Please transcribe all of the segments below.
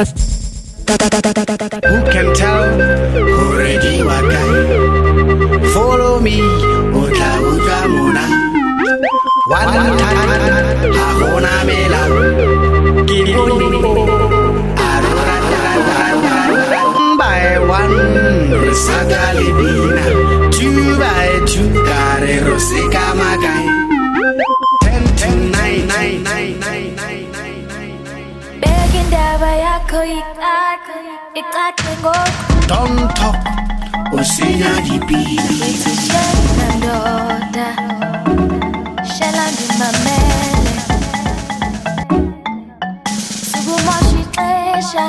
Who can tell? Already wakai. Follow me, utla utla muna. One time, hakuna mela. One by one, sagalibina. Two by two, carero se kamakai. Icace icace ngoku Don't talk, usinya dipina. ithi shela ndoda shela ndimamele sukumosha ixesha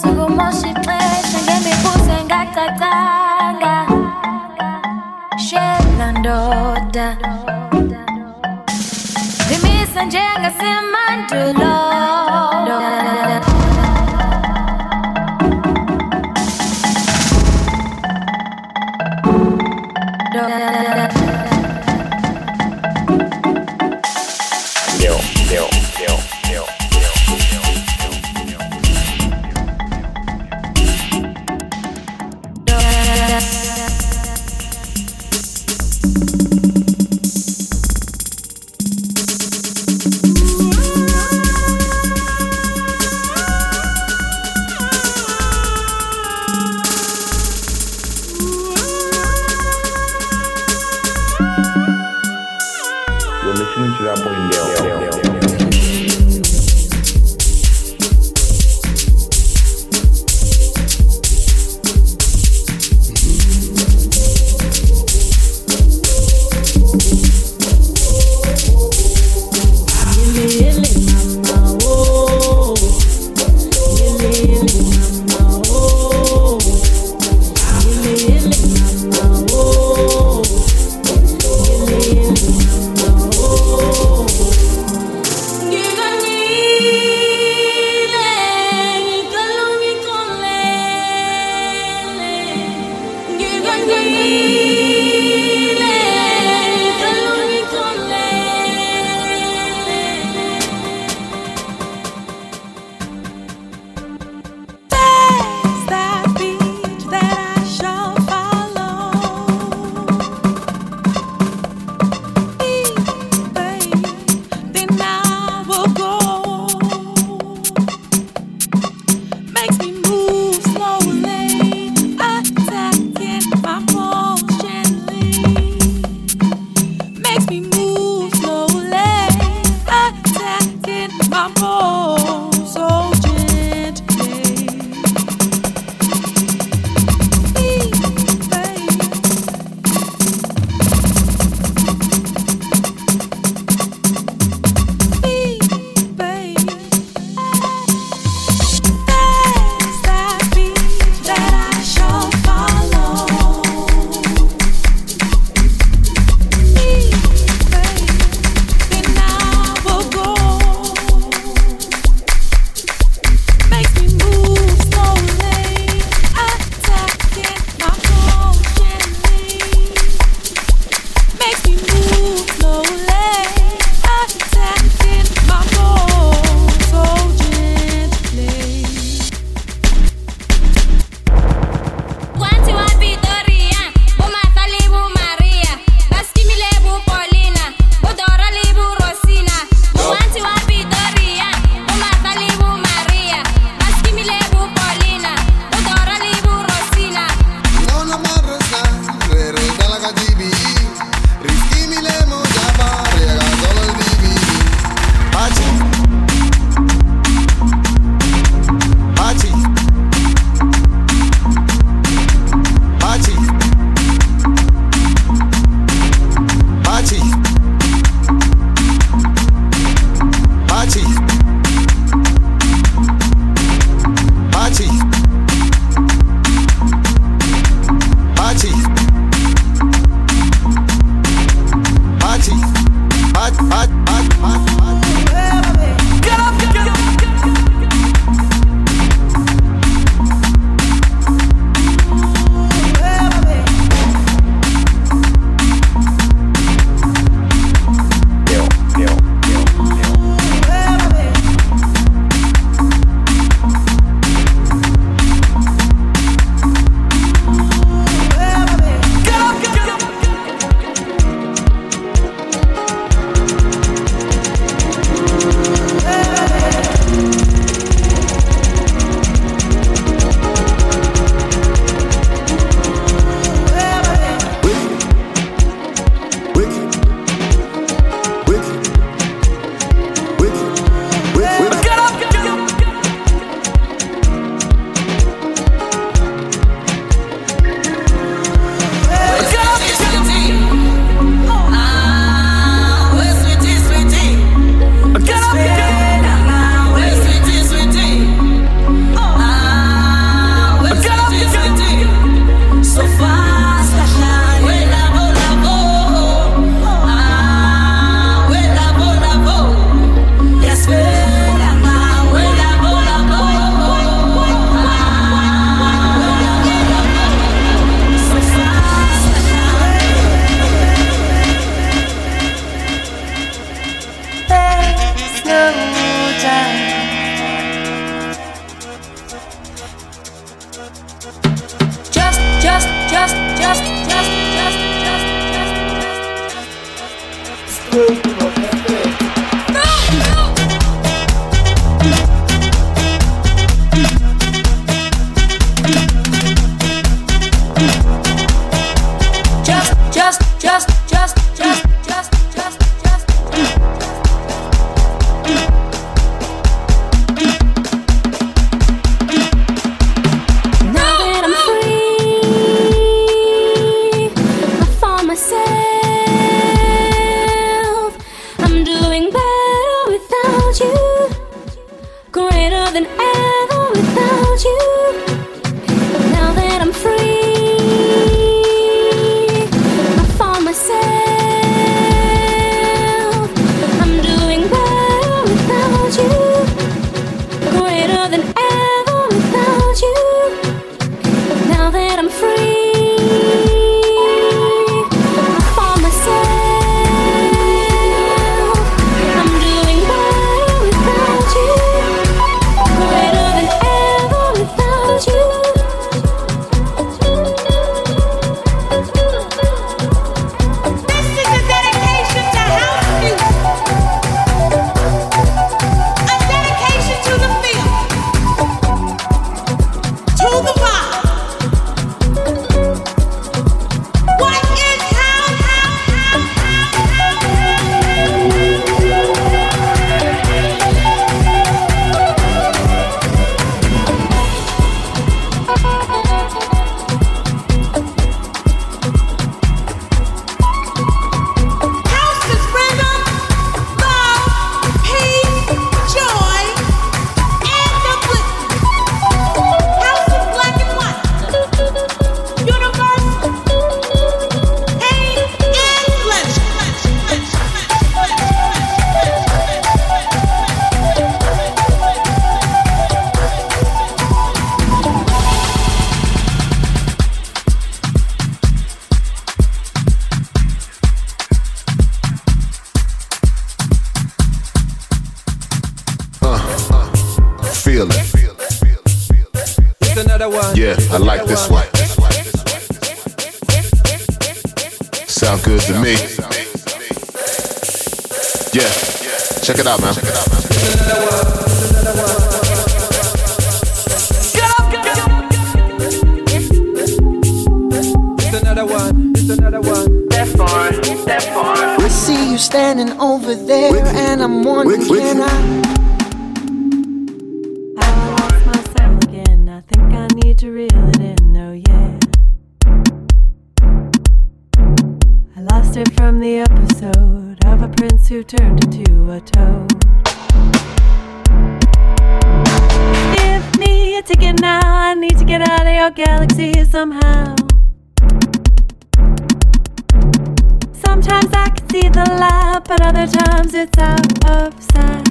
sukumosha ixesha ngemibuzo engacacanga shela ndoda ndimise njengasemandulo Dale. sound good to me. Yeah, check it out, man. It's another one, it's another one. I see you standing over there, and I'm wondering. our galaxy somehow. Sometimes I can see the light, but other times it's out of sight.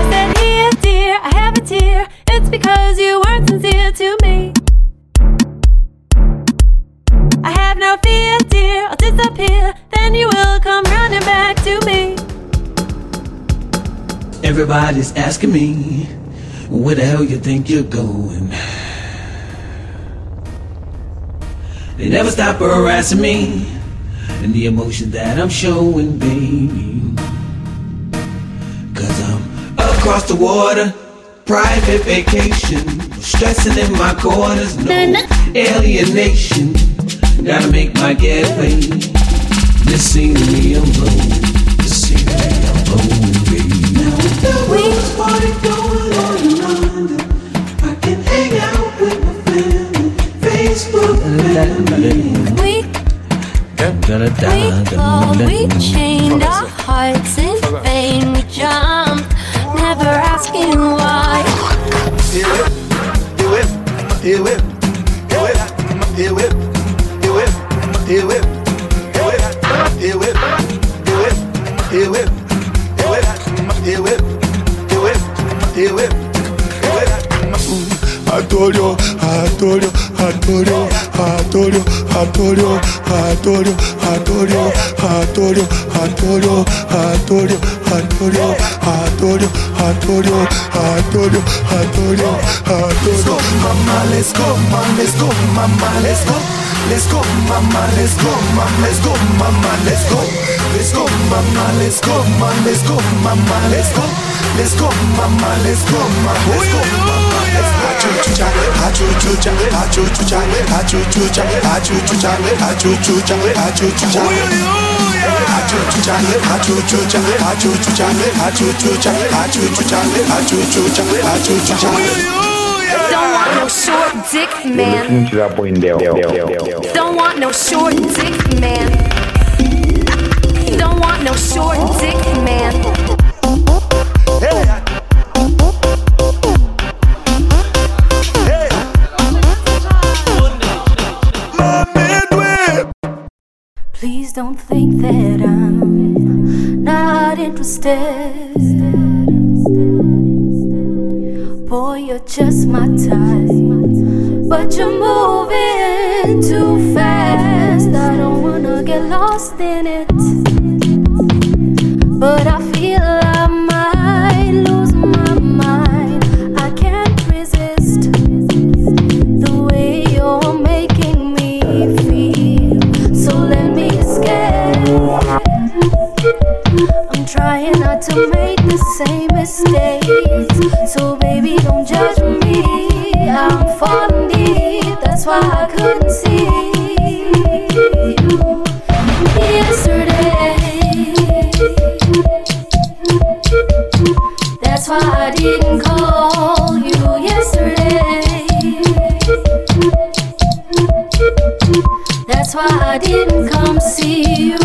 I said, Here, dear, I have a tear. It's because you weren't sincere to me. I have no fear, dear, I'll disappear. Then you will come running back to me. Everybody's asking me where the hell you think you're going? They never stop harassing me and the emotion that I'm showing, baby. Cause I'm across the water, private vacation, stressing in my quarters, no alienation. Gotta make my getaway. This scenery alone, this scenery alone, baby. Now the wheels party going We, we we chained our hearts in vain. We jumped, never asking why. Whip, adore you, adore you, adore you, adore you, adore you, adore you, adore you, adore you, adore you, adore you, adore you, adore you, adore you, adore you, adore you, adore you. Mama, let's go, mama, let's go, mama, let's go. Let's go, mama, let's go, mama, let's go, mama, let's go. Let's go, mama, let's go, mama, let's go, mama, let's go. Let's go, mama, let's go, mama, let's go, mama, chucha, a chucha, a. Don't want no short dick man. Don't want no short dick man. Don't want no short dick man. Please don't think that I'm not interested. Boy, you're just my type. But you're moving too fast. I don't wanna get lost in it. Trying not to make the same mistakes. So baby, don't judge me. I'm falling deep. That's why I couldn't see you yesterday. That's why I didn't call you yesterday. That's why I didn't come see you